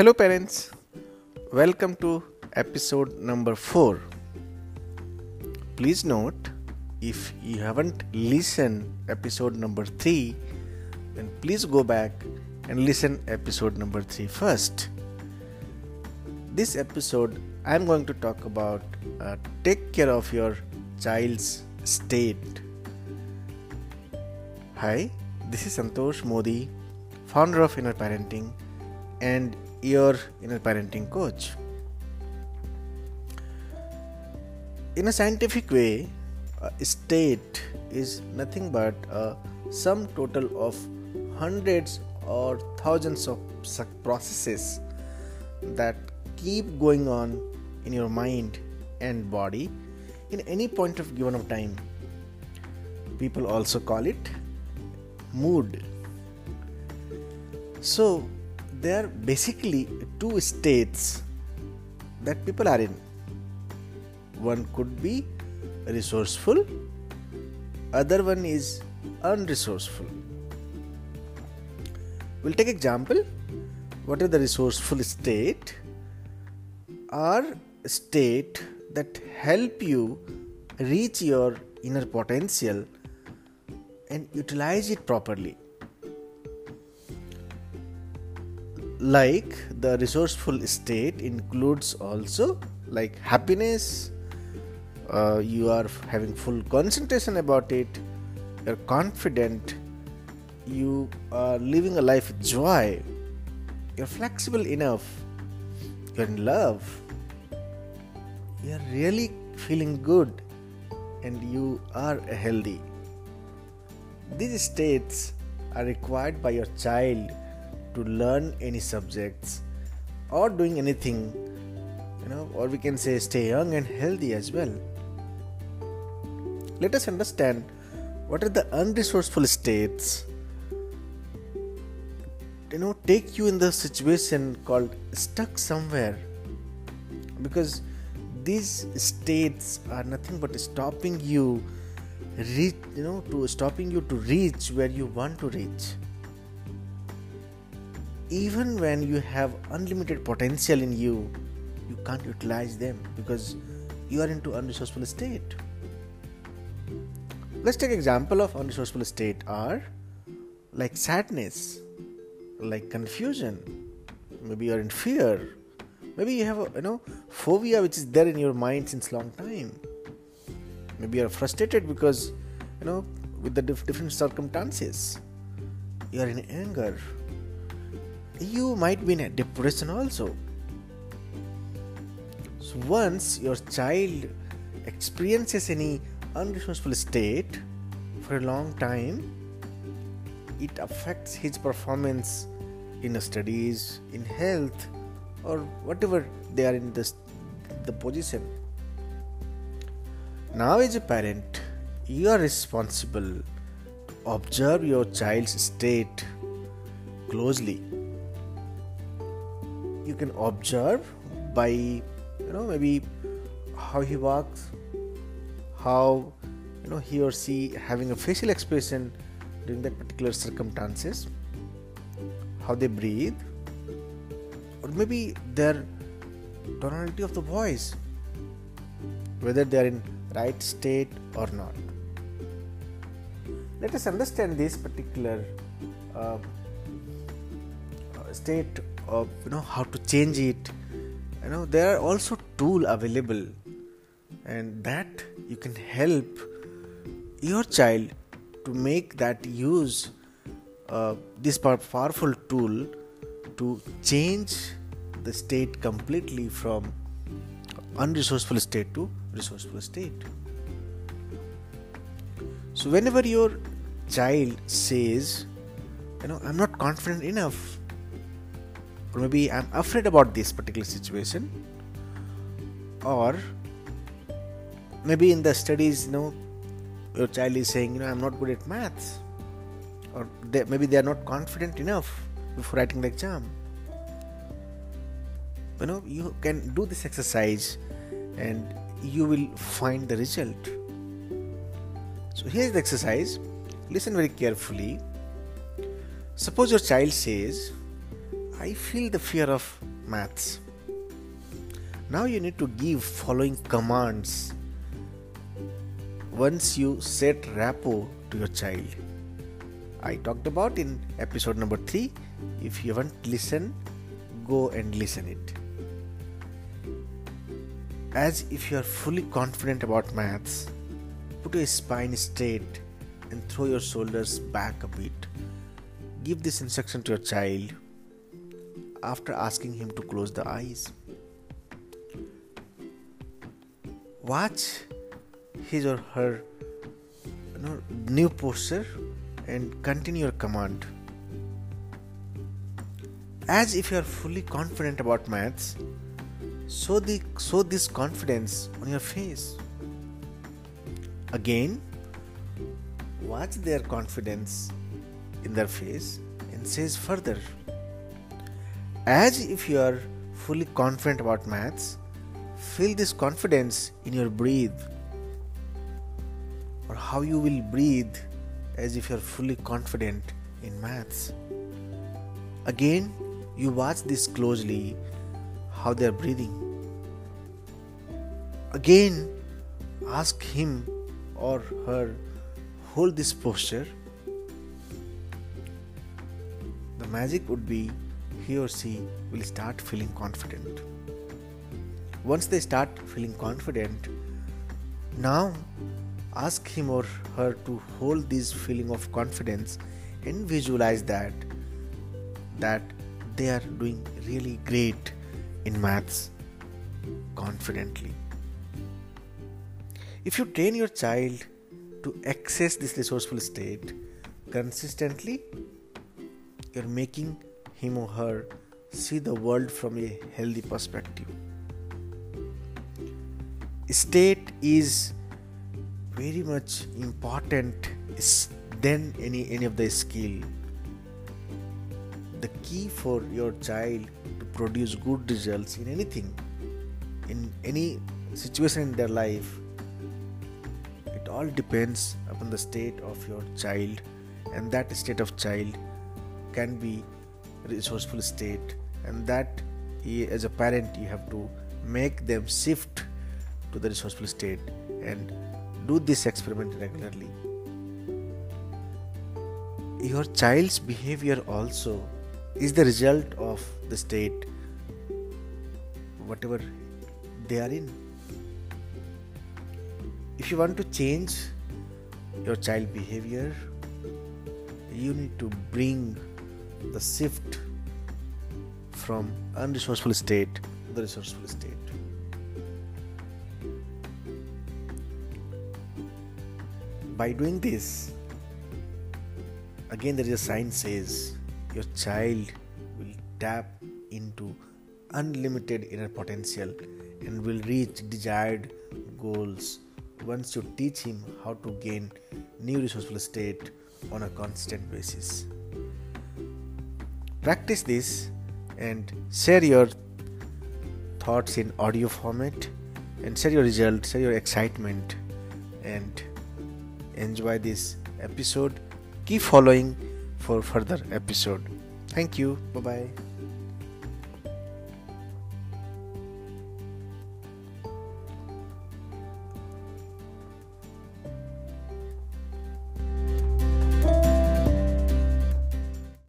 Hello, parents. Welcome to episode number 4. Please note if you haven't listened episode number 3, then please go back and listen episode number 3 first. This episode I'm going to talk about uh, take care of your child's state. Hi, this is Santosh Modi, founder of Inner Parenting and your inner parenting coach. In a scientific way, a state is nothing but a sum total of hundreds or thousands of processes that keep going on in your mind and body in any point of given of time. People also call it mood. So, there are basically two states that people are in. One could be resourceful other one is unresourceful. We'll take example. What is the resourceful state? Are state that help you reach your inner potential and utilize it properly like the resourceful state includes also like happiness. Uh, you are having full concentration about it. You're confident. You are living a life with joy. You're flexible enough. You're in love. You're really feeling good. And you are healthy. These states are required by your child to learn any subjects or doing anything you know or we can say stay young and healthy as well. Let us understand what are the unresourceful states you know take you in the situation called stuck somewhere. Because these states are nothing but stopping you reach you know to stopping you to reach where you want to reach even when you have unlimited potential in you you can't utilize them because you are into unresourceful state. Let's take example of unresourceful state are like sadness like confusion. Maybe you're in fear. Maybe you have a you know phobia which is there in your mind since long time. Maybe you're frustrated because you know with the diff- different circumstances. You are in anger you might be in a depression also. So, once your child experiences any unresourceful state for a long time, it affects his performance in studies, in health, or whatever they are in this, the position. Now, as a parent, you are responsible to observe your child's state closely you can observe by you know maybe how he walks how you know he or she having a facial expression during that particular circumstances how they breathe or maybe their tonality of the voice whether they are in right state or not. Let us understand this particular uh, state of you know how to change it. You know there are also tool available. And that you can help your child to make that use uh, this powerful tool to change the state completely from unresourceful state to resourceful state. So whenever your child says you know i'm not confident enough or maybe i'm afraid about this particular situation. Or maybe in the studies you know your child is saying you know i'm not good at maths. Or they, maybe they are not confident enough before writing the exam. You know you can do this exercise and you will find the result. So here's the exercise. Listen very carefully. Suppose your child says I feel the fear of maths. Now you need to give following commands once you set rapport to your child. I talked about in episode number 3. If you haven't listened, go and listen it. As if you are fully confident about maths, put your spine straight and throw your shoulders back a bit. Give this instruction to your child after asking him to close the eyes. Watch his or her new posture and continue your command. As if you are fully confident about maths, show, the, show this confidence on your face. Again, watch their confidence in their face and says further as if you are fully confident about maths feel this confidence in your breathe or how you will breathe as if you are fully confident in maths. Again you watch this closely how they are breathing. Again ask him or her hold this posture. The magic would be he or she will start feeling confident. Once they start feeling confident, now ask him or her to hold this feeling of confidence and visualize that that they are doing really great in maths confidently. If you train your child to access this resourceful state consistently, you're making him or her see the world from a healthy perspective. State is very much important than any any of the skill. The key for your child to produce good results in anything, in any situation in their life, it all depends upon the state of your child, and that state of child can be resourceful state and that as a parent you have to make them shift to the resourceful state and do this experiment regularly. Your child's behavior also is the result of the state whatever they are in. If you want to change your child behavior you need to bring the shift from unresourceful state to the resourceful state. By doing this, again there is a sign says your child will tap into unlimited inner potential and will reach desired goals once you teach him how to gain new resourceful state on a constant basis. Practice this and share your thoughts in audio format and share your results, share your excitement and enjoy this episode. Keep following for further episode. Thank you. Bye bye.